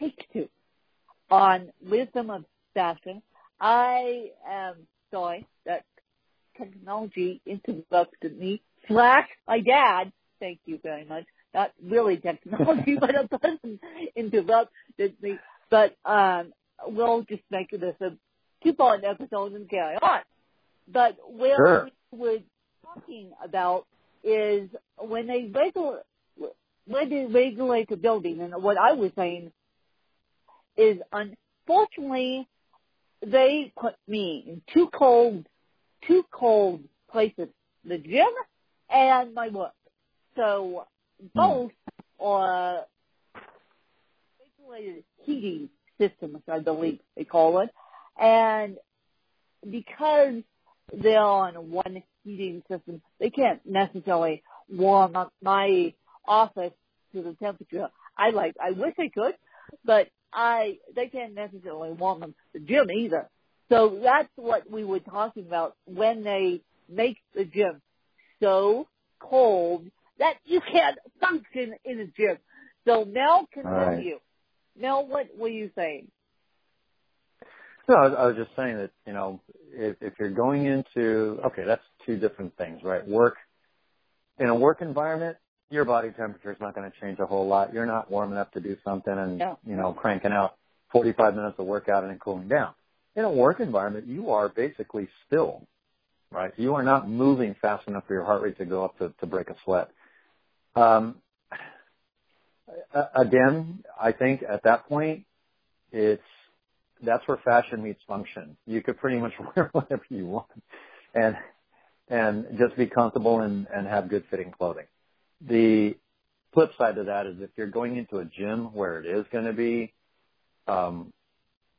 take two on wisdom of fashion. I am sorry that technology interrupted me. Slash my dad. Thank you very much. Not really technology, but a person interrupted me. But um, we'll just make this a two-part episode and carry on. But what Sure. we were talking about is when they regulate when they regulate the building, and what I was saying is unfortunately they put me in two cold, two cold places, the gym and my work. So hmm. both are regulated heating systems, I believe they call it. And because they're on one heating system, they can't necessarily warm up my office to the temperature I like. I wish they could, but I they can't necessarily warm up the gym either. So that's what we were talking about when they make the gym so cold that you can't function in a gym. So Mel, continue. Mel, what were you saying? No, I was, I was just saying that, you know, if, if you're going into, okay, that's two different things, right? Work, in a work environment, your body temperature is not going to change a whole lot. You're not warm enough to do something and, No. you know, cranking out 45 minutes of workout and then cooling down. In a work environment, you are basically still, right? You are not moving fast enough for your heart rate to go up to, to break a sweat. Um, again, I think at that point, it's that's where fashion meets function. You could pretty much wear whatever you want, and and just be comfortable and and have good fitting clothing. The flip side of that is if you're going into a gym where it is going to be um,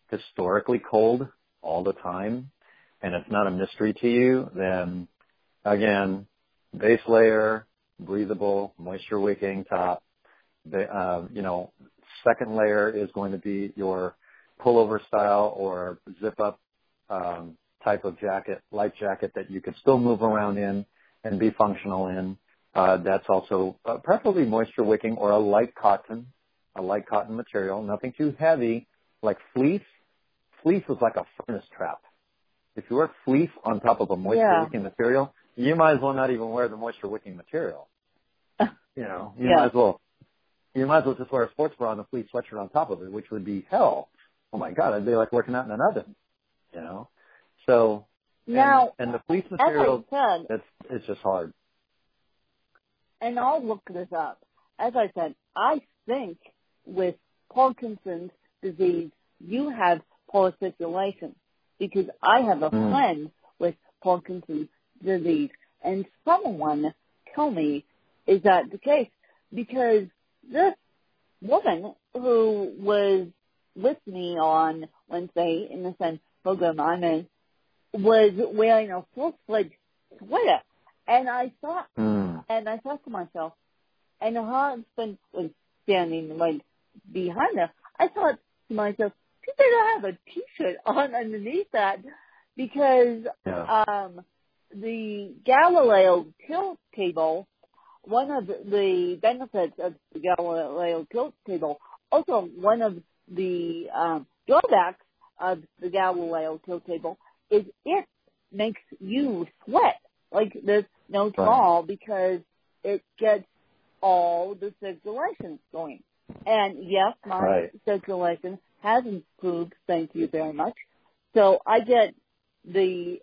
historically cold all the time, and it's not a mystery to you, then again, base layer, breathable, moisture wicking top. The, uh, you know, second layer is going to be your pullover style or zip up um, type of jacket, light jacket that you could still move around in and be functional in. Uh, that's also uh, preferably moisture wicking or a light cotton, a light cotton material, nothing too heavy like fleece. Fleece is like a furnace trap. If you wear fleece on top of a moisture Yeah. wicking material, you might as well not even wear the moisture wicking material. You know, you Yeah. might as well, you might as well just wear a sports bra and a fleece sweatshirt on top of it, which would be hell. Oh my god, I'd be like working out in an oven. You know, so Now, and the fleece material, said, it's it's just hard. And I'll look this up. As I said, I think with Parkinson's disease, you have poor circulation because I have a Mm. friend with Parkinson's disease, and someone told me is that the case because this woman who was with me on Wednesday in the same program I'm in was wearing a full-fledged sweater, and I thought Mm. And I thought to myself, and her husband was standing right behind her. I thought to myself, she better have a t-shirt on underneath that because Yeah. um, the Galileo tilt table, one of the benefits of the Galileo tilt table, also one of the um, drawbacks of the Galileo tilt table is it makes you sweat like there's no Right. because it gets all the circulation going. And yes, my Right. circulation has improved, thank you very much. So I get the,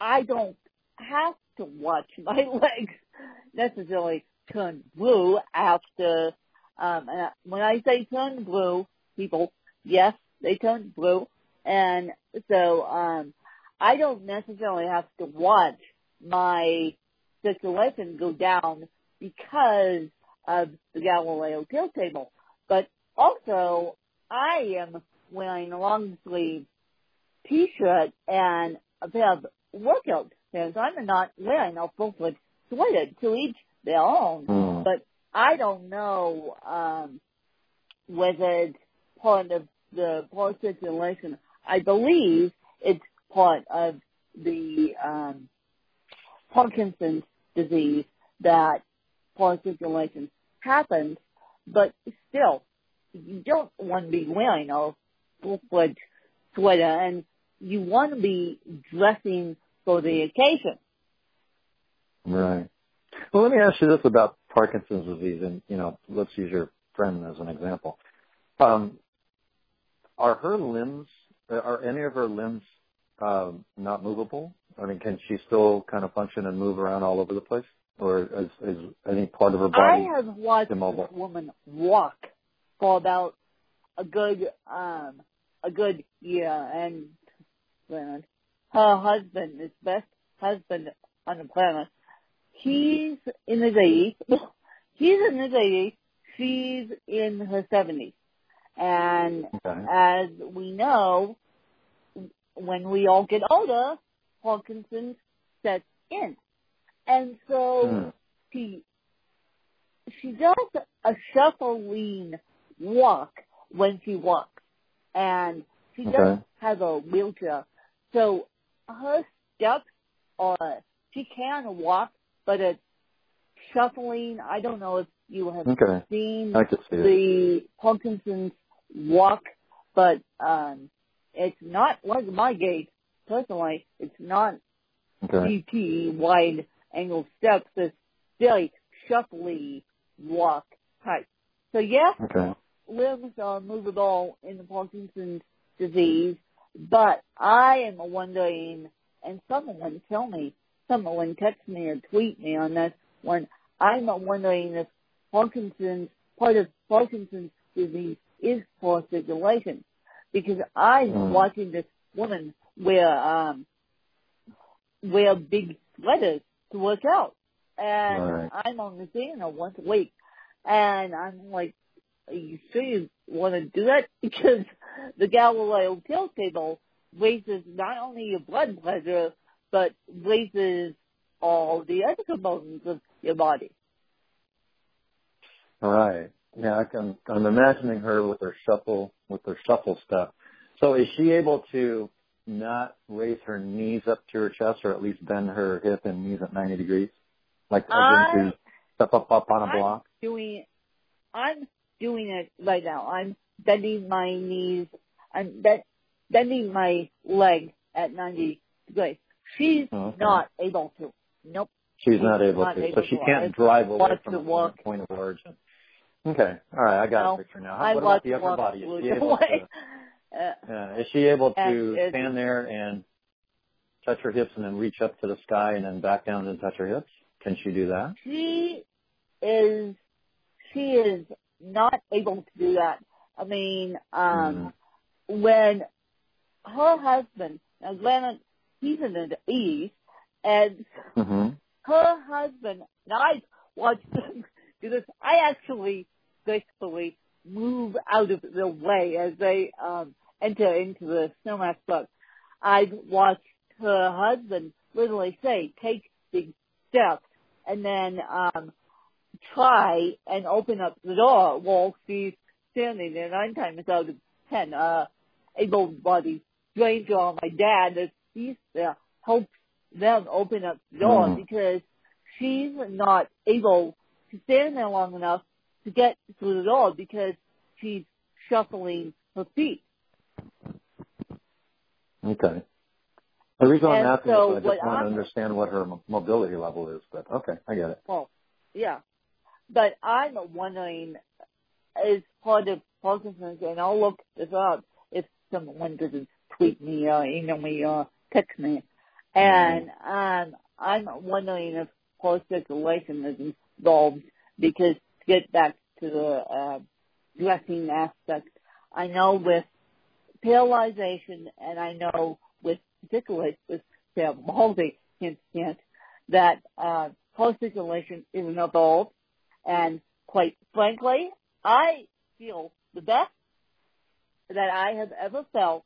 I don't have to watch my legs necessarily turn blue after, um, and when I say turn blue, people, yes, they turn blue. And so, um, I don't necessarily have to watch my circulation go down because of the Galileo tilt table. But also, I am wearing a long sleeve t-shirt and a pair of workout pants. I'm not wearing a full foot sweater to each their own. Mm. But I don't know um, whether it's part of the poor circulation. I believe it's part of the um, Parkinson's disease that poor circulation happens, but still, you don't want to be wearing a full-fledged sweater and you want to be dressing for the occasion. Right. Well, let me ask you this about Parkinson's disease, and you know, let's use your friend as an example. Um, are her limbs, are any of her limbs um, not movable? I mean, can she still kind of function and move around all over the place, or is, is any part of her body I have watched immobile? this woman walk for about a good um a good year, and her husband is best husband on the planet. He's in his eighties. He's in his eighties. She's in her seventies. And Okay. as we know, when we all get older, Parkinson's sets in. And so Hmm. she she does a shuffling walk when she walks. And she does Okay. have a wheelchair. So her steps are she can walk, but it's shuffling. I don't know if you have Okay. seen see it. the Parkinson's walk, but um, it's not like my gait. Personally, it's not Okay. GT wide angle steps. It's very shuffly walk type. So yes, Okay. limbs are movable in the Parkinson's disease, but I am wondering, and someone tell me, someone text me or tweet me on this one. I'm wondering if Parkinson's part of Parkinson's disease is poor circulation, because I'm Hmm. watching this woman wear um wear big sweaters to work out, and Right. I'm only seeing her once a week, and I'm like, are you sure you want to do that? Because the Galileo tilt table raises not only your blood pressure, but raises all the other components of your body. All right. Yeah, I can, I'm imagining her with her shuffle, with her shuffle stuff. So is she able to not raise her knees up to her chest or at least bend her hip and knees at 90 degrees? Like, I- to step up, up on a I'm block? doing, I'm doing it right now. I'm bending my knees. I'm be- bending my leg at 90 degrees. She's Oh, okay. not able to. Nope. She's not able not to. able so she to. can't drive away from the point of origin. Okay. All right. I got No, a picture now. How, what about the upper body? Is she able to, yeah, is she able to stand there and touch her hips and then reach up to the sky and then back down and touch her hips? Can she do that? she is she is not able to do that. I mean, um when her husband now granted he's in the eighties and Mm-hmm. her husband now I watched them do this. I actually basically move out of the way as they um enter into the snowmass book. I've watched her husband literally say, take big steps and then um try and open up the door while she's standing there nine times out of ten. Uh able bodied stranger or my dad that he's there helps them open up the door Mhm. because she's not able to stand there long enough to get through the door because she's shuffling her feet. Okay. The reason I'm asking so is I just want to I'm- understand what her mobility level is, but okay, I get it. Well, yeah. But I'm wondering, as part of Parkinson's, and I'll look this up if someone doesn't tweet me or email me or text me. And um, I'm wondering if post circulation is involved because to get back to the uh, dressing aspect, I know with paralyzation and I know with particularly with cerebral palsy, hint, hint, that uh, post-circulation is involved. And quite frankly, I feel the best that I have ever felt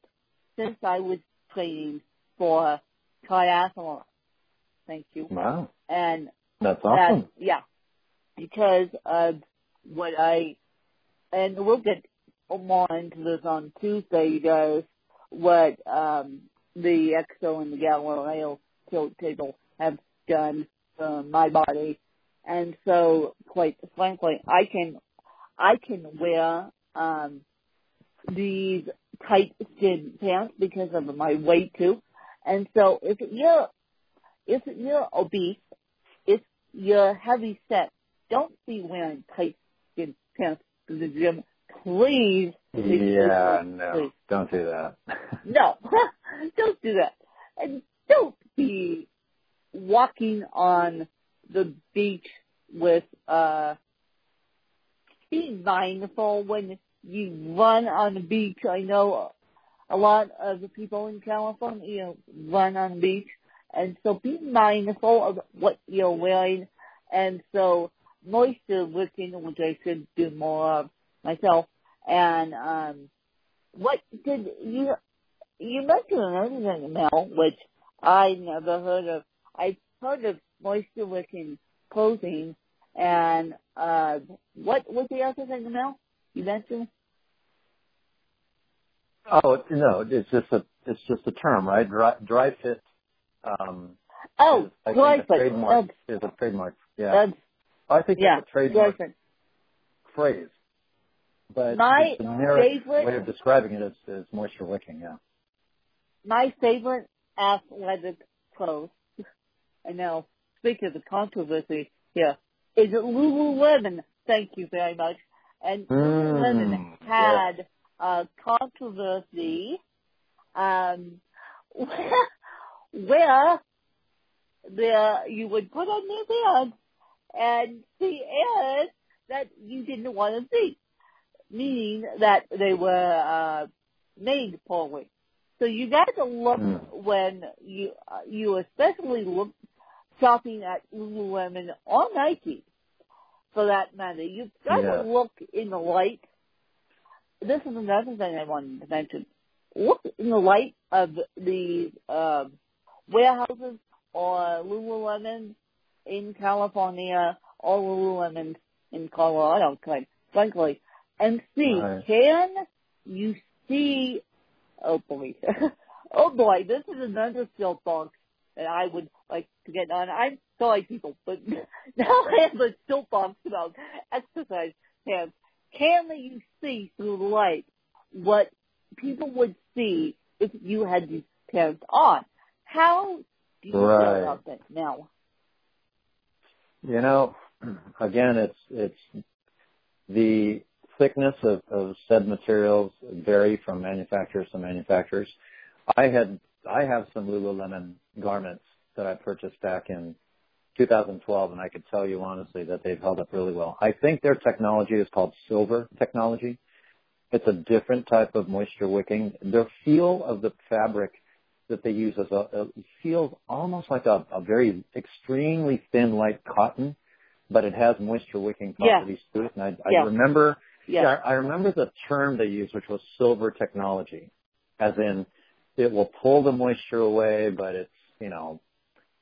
since I was training for triathlon. Thank you. Wow, And that's that, awesome. yeah, because of what I, and we'll get more into this on Tuesday, you guys, what um, the EXO and the Galileo tilt table have done to my body. And so, quite frankly, I can, I can wear um, these tight skin pants because of my weight too. And so if you're if you're obese, if you're heavy set, don't be wearing tight skin pants to the gym. Please. Yeah, please, no, please. don't do that. No, don't do that. And don't be walking on the beach with, uh, be mindful when you run on the beach. I know a lot of the people in California you know, run on the beach. And so be mindful of what you're wearing. And so moisture wicking, which I should do more of myself. And, um, what did you, you mentioned another thing, Mel, which I never heard of. I heard of moisture wicking clothing and, uh, what was the other thing, Mel? You mentioned? Oh no, it's just a it's just a term, right? Dry, dry fit. Um, Oh, is, dry fit. trademark That's, is a trademark. Yeah, that's, I think yeah, it's a trademark phrase, but My favorite- way of describing it is, is moisture wicking. Yeah. my favorite athletic clothes, I know, speaking of the controversy here, is Lululemon. Thank you very much. And Lululemon Mm, had a controversy um, where the, you would put on your pants and see areas that you didn't want to see, meaning that they were uh, made poorly. So you got to look Mm. when you uh, you especially look shopping at Lululemon or Nike, for that matter. You've got Yeah. to look in the light. This is another thing I wanted to mention. Look in the light of the um, warehouses or Lululemon in California or Lululemon in Colorado, quite frankly, and see Right. can you see Oh boy. oh boy, this is another skill box that I would like to get on. I'm sorry people, but now I have a soapbox about exercise pants. Can you see through the light what people would see if you had these pants on? How do you Right. feel about that now? You know, again, it's it's the thickness of, of said materials vary from manufacturers to manufacturers. I had I have some Lululemon garments that I purchased back in 2012, and I could tell you honestly that they've held up really well. I think their technology is called silver technology. It's a different type of moisture wicking. The feel of the fabric that they use is a, a feels almost like a, a very extremely thin, light cotton, but it has moisture wicking Yeah. properties to it. And I, I Yeah. remember, Yeah. yeah, I remember the term they used, which was silver technology, as in it will pull the moisture away, but it's you know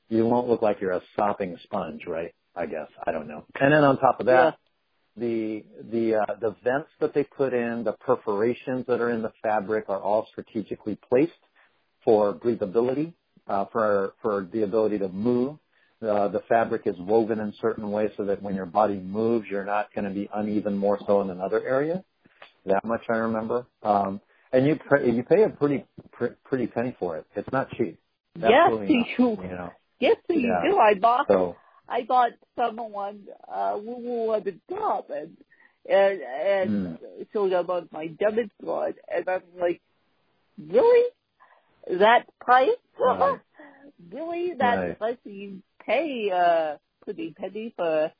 you won't look like you're a sopping sponge, right? I guess I don't know. And then on top of that, the the uh, the vents that they put in, the perforations that are in the fabric are all strategically placed for breathability, uh, for for the ability to move. Uh, the fabric is woven in certain ways so that when your body moves, you're not going to be uneven more so in another area. That much I remember. Um, and you pay, you pay a pretty pr- pretty penny for it. It's not cheap. Yes, Absolutely you not, you know. Yes, you Yeah. do. I bought So I bought someone uh Lululemon top and and and showed up on my debit card and I'm like, Really? That price? Right. really? That Right. price you pay uh pretty penny for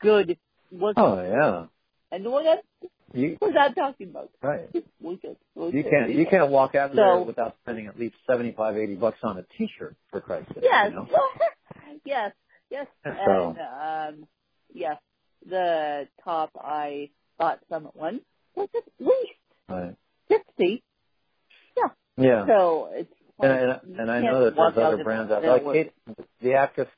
good what oh yeah, and what I'm you what I'm talking about. right. You can't you can't walk out of So- there without spending at least seventy five eighty bucks on a T-shirt for Christ's sake. Yes. You know? yes. Yes. So- And um yes, the top I bought some at one was at least Right. sixty. Yeah. So it's And, like, and, you and I know that there's other brands out there. Like Kate, the actress,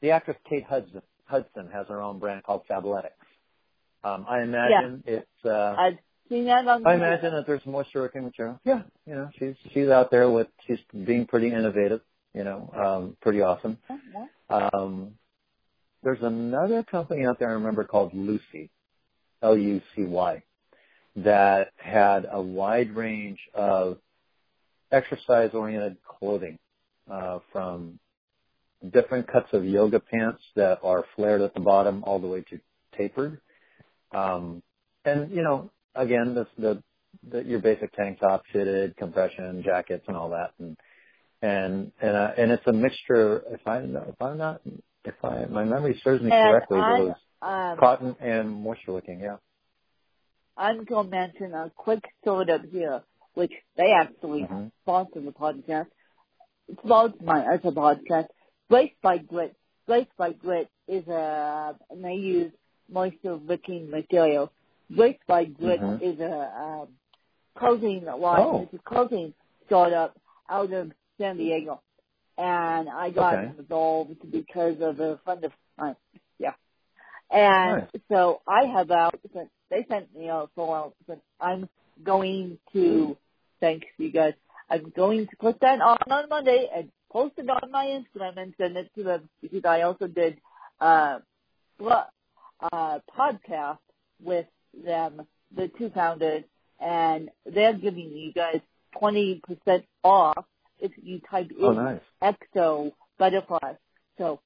the actress Kate Hudson, Hudson has her own brand called Fabletics. Um, I imagine it's. Uh, I've seen that on I imagine that there's more moisture wicking material. Yeah, you know, she's she's out there with she's being pretty innovative. You know, um, pretty awesome. Um, there's another company out there I remember called Lucy, L U C Y, that had a wide range of exercise oriented clothing, uh, from different cuts of yoga pants that are flared at the bottom all the way to tapered. Um, and you know, again, the, the, the your basic tank top, fitted, compression jackets, and all that, and and and uh, and it's a mixture. If I if I'm not if I my memory serves me And correctly, it was Um, cotton and moisture wicking. Yeah. I'm going to mention a quick sort of here, which they actually Mhm. sponsor the podcast. It sponsors my other podcast. Grace by Grit. Grace by Grit is a, and they use moisture wicking material. Grace by Grit Mhm. is a um, clothing line. Oh. It's a clothing startup out of San Diego. And I got Okay. involved because of a friend of mine. Yeah. And Nice. so I have out, they sent me a full out, but I'm going to, thanks you guys, I'm going to put that on on Monday and post it on my Instagram and send it to them because I also did, uh, blo- uh, podcast with them, the two founders, and they're giving you guys 20% off if you type in Oh, nice. Exo Butterfly. So,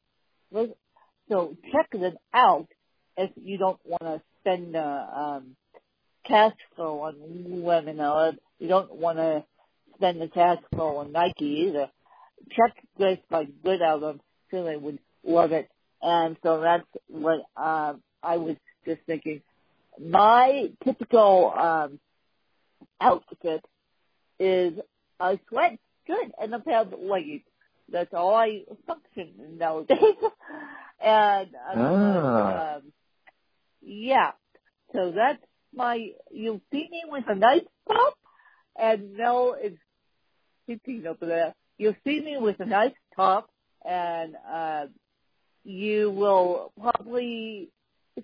so check them out if you don't want to spend uh, um, cash flow on women you don't want to spend the cash flow on Nike either. Check Grace by Grit. I'm sure they would love it. And so that's what um, I was just thinking. My typical um, outfit is a sweatshirt and a pair of leggings. That's all I function nowadays. and um, Ah. um, yeah, so that's my. You'll see me with a nice top, and Mel is sitting over there. You'll see me with a nice top, and uh, you will probably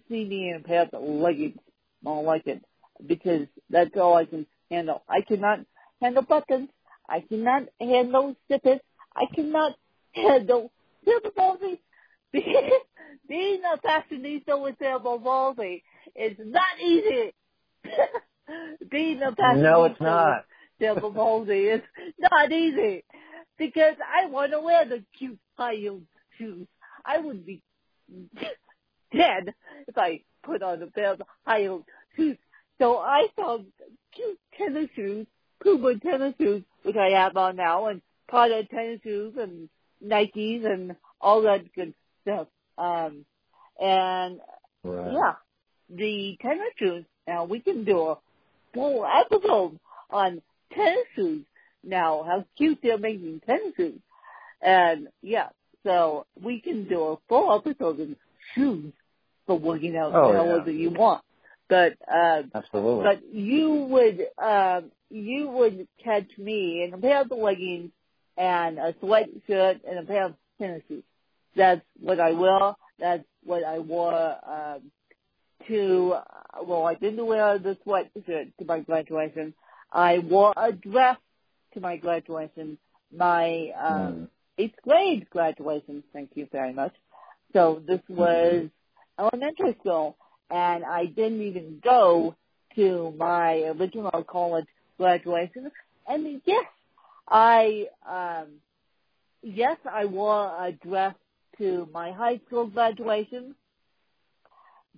see me in a pair of leggings, more like it, because that's all I can handle. I cannot handle buttons. I cannot handle zippers. I cannot handle cerebral palsy. Being a fashionista with cerebral palsy is not easy. Being a fashionista No, it's not. cerebral palsy is not easy because I want to wear the cute high-heeled shoes. I would be dead if I put on a pair of high-heeled shoes. So I found cute tennis shoes, Puma tennis shoes, which I have on now, and Prada tennis shoes and Nikes and all that good stuff. Um, and Right. yeah, the tennis shoes. Now we can do a full episode on tennis shoes. Now, how cute they're making tennis shoes. And yeah, so we can do a full episode on shoes for working out Oh, yeah. you want. But uh, Absolutely. but you would um you would catch me in a pair of leggings and a sweatshirt and a pair of tennis shoes. That's what I wear. That's what I wore um to well I didn't wear the sweatshirt to my graduation. I wore a dress to my graduation. My um Mm. eighth grade graduation, thank you very much. So this was elementary school and I didn't even go to my original college graduation. And yes, I um yes, I wore a dress to my high school graduation,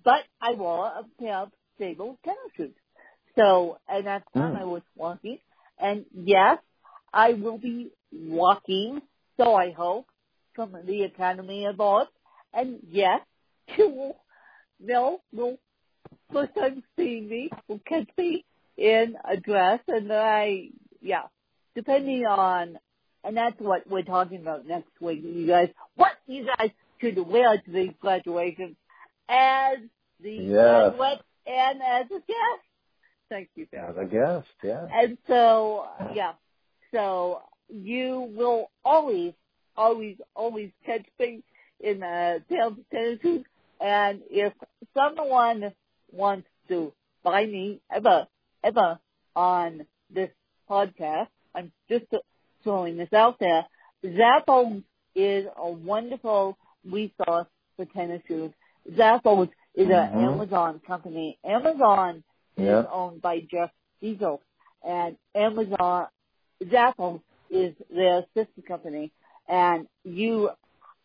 but I wore a pair of stable tennis shoes. So at that time Mm. I was walking, and yes, I will be walking. So I hope from the Academy of Arts, and yes, you will will first time seeing me will catch me in a dress and I yeah. Depending on and that's what we're talking about next week, you guys. What you guys should wear to the graduation as the uh, Yes. graduate and as a guest. Thank you, As a guest, yeah. And so, yeah. So you will always, always, always catch me in a tail tennis shoes. And if someone wants to buy me ever, ever on this podcast, I'm just throwing this out there. Zappos is a wonderful resource for tennis shoes. Zappos is an Mhm. Amazon company. Amazon is owned by Jeff Bezos, and Amazon Zappos is their sister company. And you,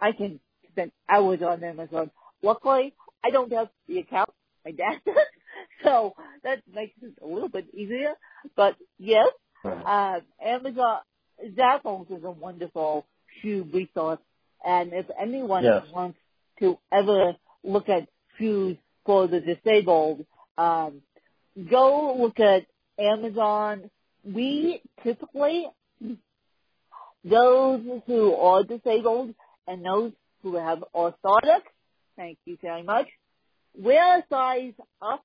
I can spend hours on Amazon. Luckily, I don't have the account. My dad does, so that makes it a little bit easier. But yes, Right. uh, Amazon Zappos is a wonderful shoe resource, and if anyone Yes. wants to ever look at shoes for the disabled, um, go look at Amazon. We typically, those who are disabled and those who have orthotics, thank you very much, wear a size up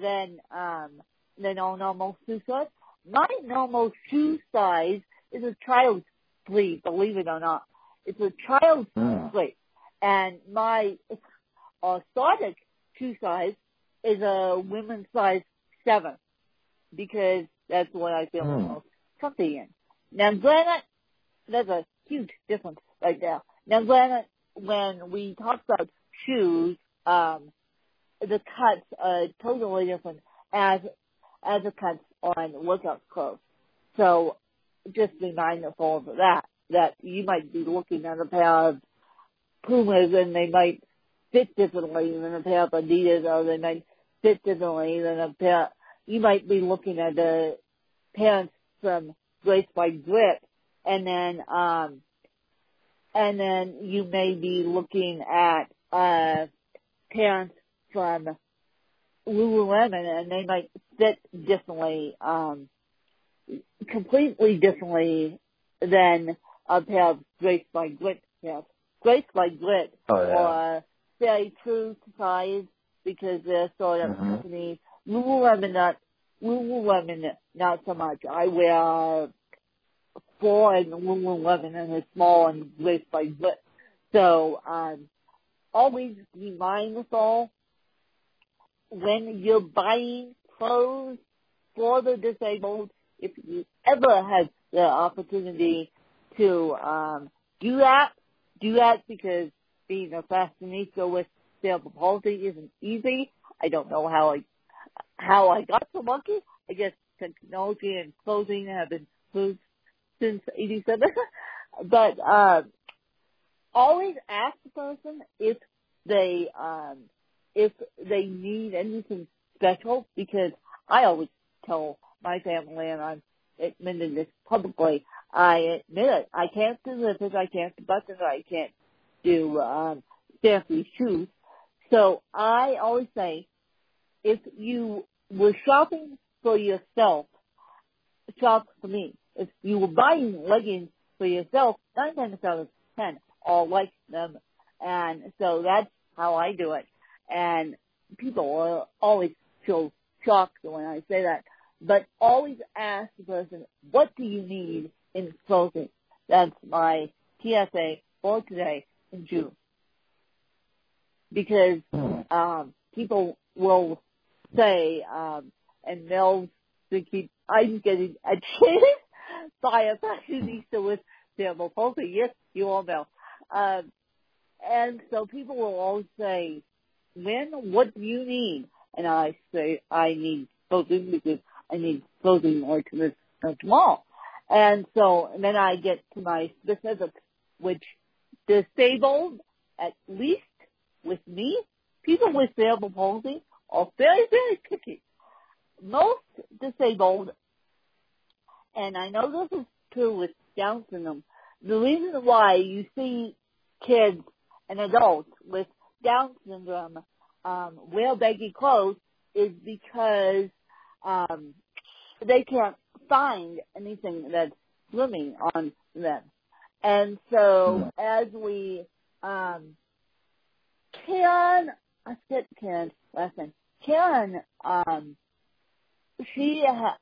than, um, than our normal shoe size. My normal shoe size is a child's sleeve, believe it or not. It's a child's Mm. sleeve. And my orthotic shoe size is a women's size seven because that's what I feel Hmm. most comfy in. Now, granted, there's a huge difference right there. Now, granted, when we talk about shoes, um, the cuts are totally different as as the cuts on workout clothes. So, just be mindful of that. That you might be looking at a pair of Pumas and they might fit differently than a pair of Adidas, or they might fit differently than a pair. You might be looking at the pants from Grace by Grit, and then um, and then you may be looking at uh pants from Lululemon, and they might fit differently, um, completely differently than a pair of Grace by Grit pants. Grace by Grit Oh yeah. are very true to size because they're sort of Mhm. company. Lululemon not Lululemon not so much. I wear four and Lululemon and it's small and Grace by Grit. So um always be mindful when you're buying clothes for the disabled, if you ever have the opportunity to um, do that, do that because being a fashionista with cerebral palsy isn't easy. I don't know how I how I got so lucky. I guess technology and clothing have been improved since '87, but uh, always ask the person if they um, if they need anything special because I always tell my family and I'm admitting this publicly. I admit it. I can't do zippers. I can't do buttons. I can't do um, fancy shoes. So I always say, if you were shopping for yourself, shop for me. If you were buying leggings for yourself, nine times out of ten, I'll like them. And so that's how I do it. And people will always feel shocked when I say that. But always ask the person, what do you need in clothing? That's my TSA for today in June. Because um, people will say, um, and they'll they keep, I'm getting educated by a fashionista with palsy. Yes, you all know. Um, and so people will always say, when, what do you need? And I say, I need clothing because I need clothing or to this tomorrow. And so, and then I get to my specifics, which disabled, at least with me, people with cerebral palsy are very, very picky. Most disabled, and I know this is true with Down syndrome, the reason why you see kids and adults with Down syndrome um, wear baggy clothes is because um, they can't find anything that's slimming on them. And so as we um, Karen, I said Karen last name. Karen, um, she, ha-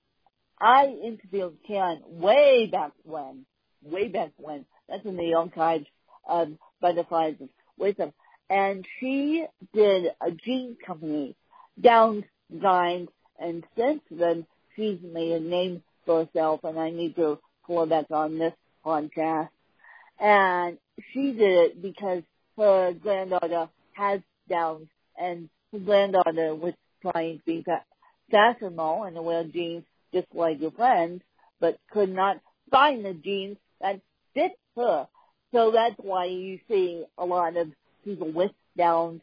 I interviewed Karen way back when, way back when. That's in the archives of Butterflies of Wisdom. And she did a jean company, Downs Designs, and since then she's made a name for herself, and I need to pull her back on this podcast. And she did it because her granddaughter has Downs, and her granddaughter was trying to be fa- fashion mall and wear jeans just like your friends, but could not find the jeans that fit her. So that's why you see a lot of people with downs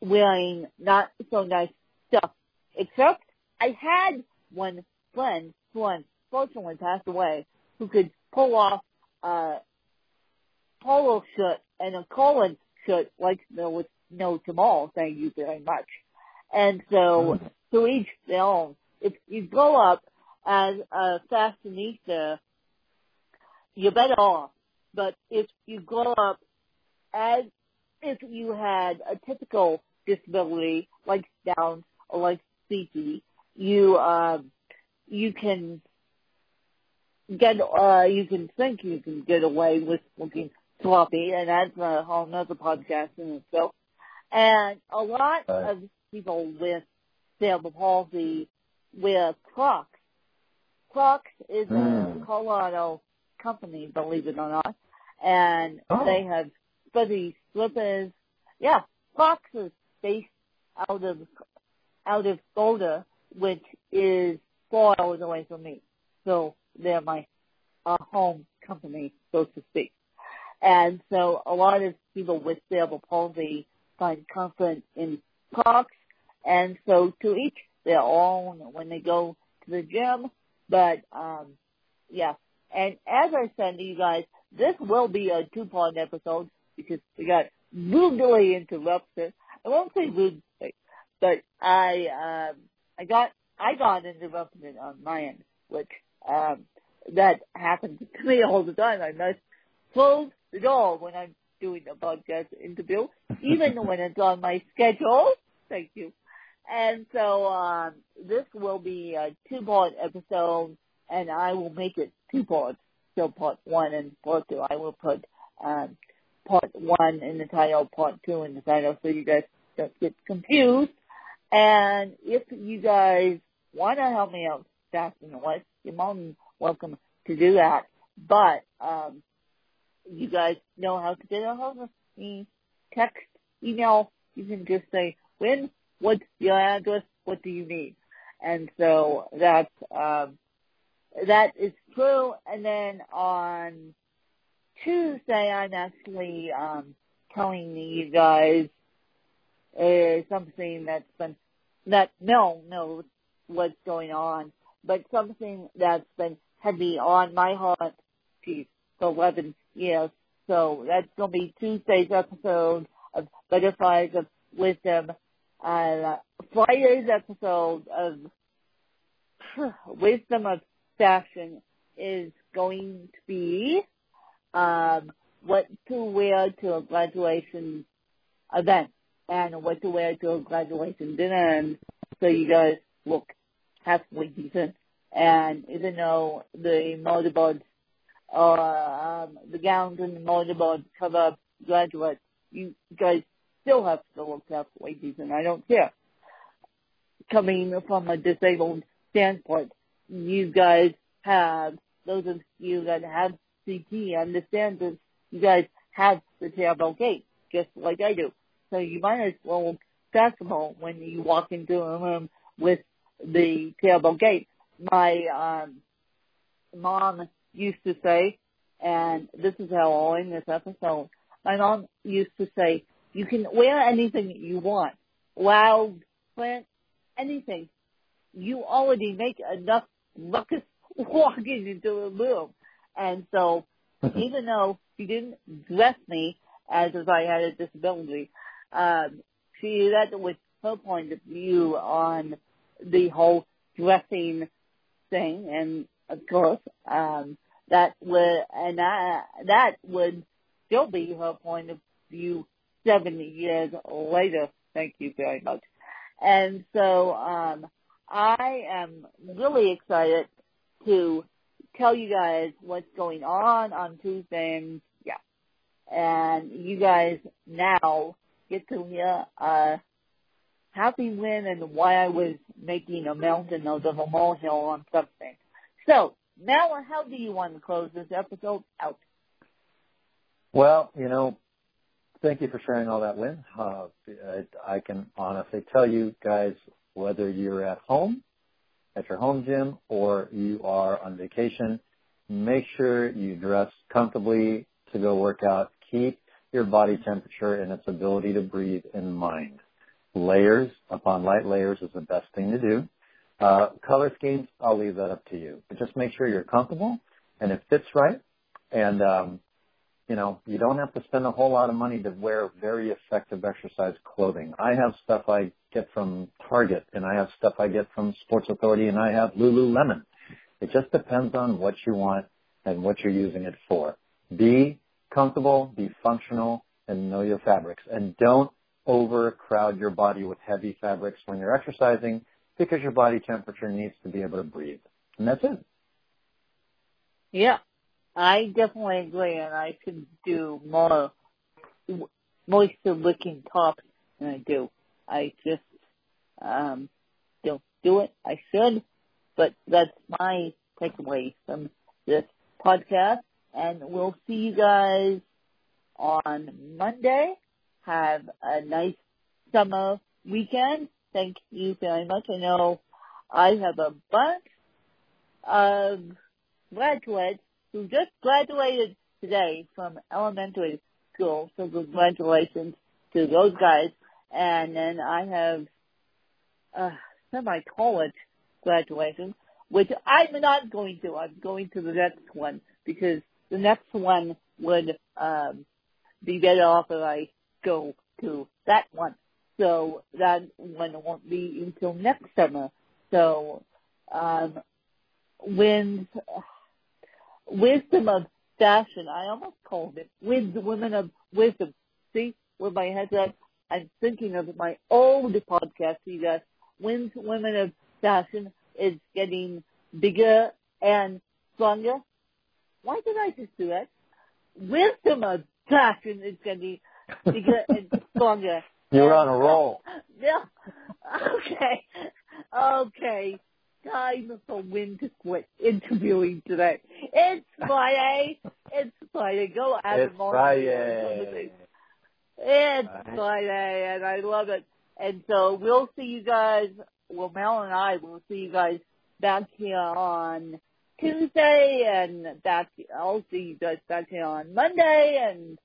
wearing not so nice stuff. Except I had one friend who unfortunately passed away who could pull off a polo shirt and a collar shirt like there was no tomorrow. Thank you very much. And so to each their own. If you grow up as a fashionista, you're better off. But if you grow up as if you had a typical disability like Down or like CP, you um, you can get uh, you can think you can get away with looking sloppy, and that's a whole other podcast in itself. And a lot Right. of people with cerebral palsy wear Crocs. Crocs is a Mm. Colorado company, believe it or not, and Oh. they have fuzzy slippers. Yeah, Crocs is based out of out of Boulder, which is four hours away from me. So they're my uh, home company, so to speak. And so a lot of people with cerebral palsy find comfort in Crocs, and so to each their own when they go to the gym. But um, yeah, and as I said to you guys, this will be a two-part episode because we got rudely interrupted. I won't say rudely, but I um, I got I got interrupted on my end, which um, that happens to me all the time. I must close the all when I'm doing a podcast interview, even when it's on my schedule. Thank you. And so um, this will be a two-part episode, and I will make it two parts. So part one and part two. I will put um, part one in the title, part two in the title, so you guys don't get confused. And if you guys want to help me out fast and what, you're more than welcome to do that. But um, you guys know how to get a hold of me. Text, email. You can just say when, what's your address, what do you need, and so that's um, that is true. And then on Tuesday, I'm actually um, telling you guys uh, something that's been that no knows what's going on, but something that's been heavy on my heart geez, for 11 years. So that's going to be Tuesday's episode of Butterflies of Wisdom. Uh, Friday's episode of Wisdom of Fashion is going to be um, what to wear to a graduation event and what to wear to a graduation dinner. And so you guys look halfway decent. And even though the mortarboards or um, the gowns and the mortarboards cover up graduates, you guys still have to look halfway decent. I don't care. Coming from a disabled standpoint, you guys have, those of you that have CP understand that you guys have the terrible gait, just like I do. So you might as well look fashionable when you walk into a room with the terrible gait. My um, mom used to say, and this is how I'll end this episode, my mom used to say, you can wear anything you want. Loud, print, anything. You already make enough ruckus walking into a room. And so, even though she didn't dress me as if I had a disability, um, she, that was her point of view on the whole dressing thing. And of course, um, that would, and I, that would still be her point of view 70 years later. Thank you very much. And so, um, I am really excited to tell you guys what's going on on Tuesday and yeah. And you guys now get to hear a happy win and why I was making a mountain out of a molehill on something. So, now how do you want to close this episode out? Well, you know, thank you for sharing all that, Lynn. Uh, I, I can honestly tell you guys, whether you're at home, at your home gym, or you are on vacation. Make sure you dress comfortably to go work out. Keep your body temperature and its ability to breathe in mind. Layers upon light layers is the best thing to do. Uh, color schemes, I'll leave that up to you. But just make sure you're comfortable and it fits right. And um, you know, you don't have to spend a whole lot of money to wear very effective exercise clothing. I have stuff I get from Target and I have stuff I get from Sports Authority and I have Lululemon. It just depends on what you want and what you're using it for. Be comfortable, be functional, and know your fabrics. And don't overcrowd your body with heavy fabrics when you're exercising because your body temperature needs to be able to breathe. And that's it. Yeah, I definitely agree, and I could do more moisture wicking tops than I do. I just um, don't do it. I should, but that's my takeaway from this podcast. And we'll see you guys on Monday. Have a nice summer weekend. Thank you very much. I know I have a bunch of graduates who just graduated today from elementary school. So congratulations to those guys. And then I have uh, semi-college graduation, which I'm not going to. I'm going to the next one because the next one would um, be better off if I go to that one. So that one won't be until next summer. So um, when wisdom of fashion. I almost called it with the women of wisdom. See, with my head up, I'm thinking of my old podcast. You guys, when women of fashion is getting bigger and stronger. Why did I just do that? Wisdom of fashion is getting bigger and stronger. You're on a roll. Yeah. Okay. Okay time for Win to quit interviewing today. It's Friday. it's Friday. Go out It's Friday. It's Friday, and I love it. And so we'll see you guys. Well, Mel and I will see you guys back here on Tuesday, and back. I'll see you guys back here on Monday, and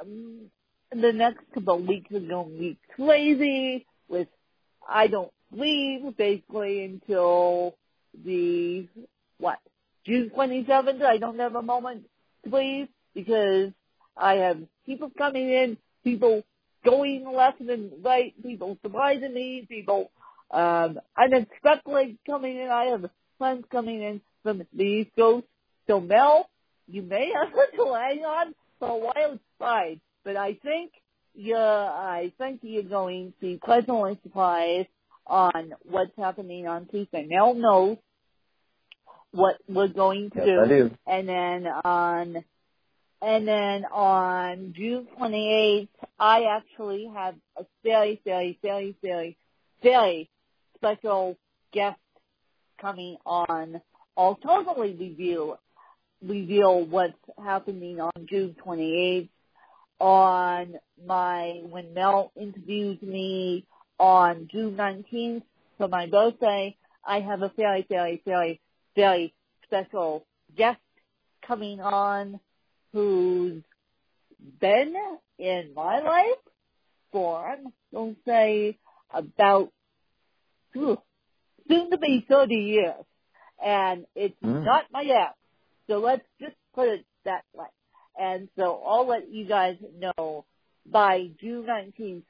um, the next couple of weeks are going to be crazy with I don't leave basically until the what June 27th. I don't have a moment to leave because I have people coming in, people going left and right, people surprising me, people um, unexpectedly coming in. I have friends coming in from the East Coast. So Mel, you may have to hang on for a while. It's fine, but I think you're, I think you're going to be pleasantly surprised on what's happening on Tuesday. Mel knows what we're going to yes, do. I do. And then on and then on June 28th, I actually have a very, very, very, very, very special guest coming on. I'll totally reveal reveal what's happening on June 28th on my when Mel interviewed me on June 19th for my birthday, I have a very, very, very, very special guest coming on who's been in my life for, don't say, about whew, soon to be 30 years. And it's Mm. not my ex. So let's just put it that way. And so I'll let you guys know by June 19th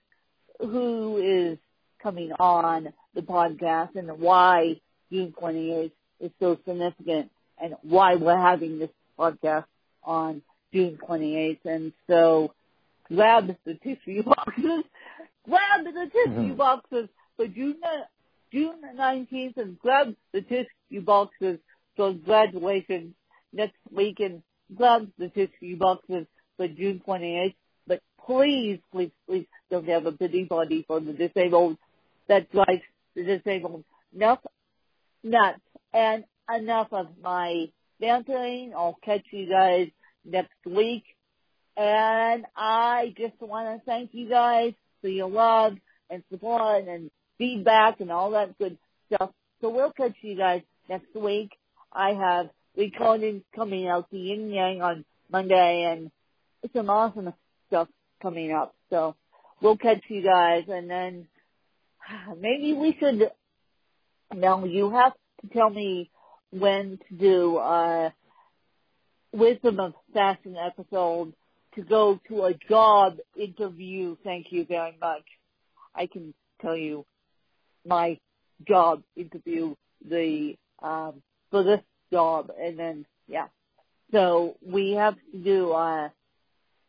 who is coming on the podcast and why June 28th is so significant and why we're having this podcast on June 28th. And so grab the tissue boxes, grab the tissue Mhm. boxes for June, June 19th and grab the tissue boxes for graduation next week and grab the tissue boxes for June 28th. But please, please, please don't have a pity party for the disabled that drives the disabled. Enough nuts and enough of my bantering. I'll catch you guys next week. And I just want to thank you guys for your love and support and feedback and all that good stuff. So we'll catch you guys next week. I have recordings coming out the yin yang on Monday and some awesome stuff coming up. So we'll catch you guys and then maybe we should, now you have to tell me when to do, uh, Wisdom of Fashion episode to go to a job interview. Thank you very much. I can tell you my job interview, the, um, for this job and then, yeah. So we have to do, a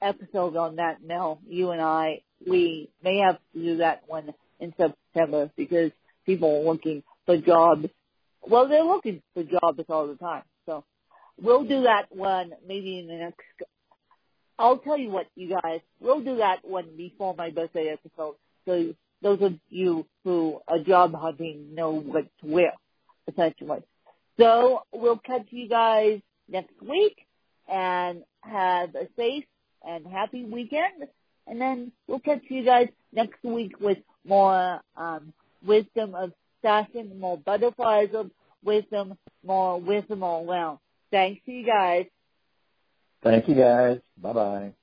episode on that now. You and I, we may have to do that one in September because people are looking for jobs. Well, they're looking for jobs all the time. So we'll do that one maybe in the next. I'll tell you what, you guys. We'll do that one before my birthday episode. So those of you who are job hunting know what to wear, essentially. So we'll catch you guys next week and have a safe and happy weekend. And then we'll catch you guys next week with more um, wisdom of fashion, more butterflies of wisdom, more wisdom all around. Thanks to you guys. Thank you guys. Bye bye.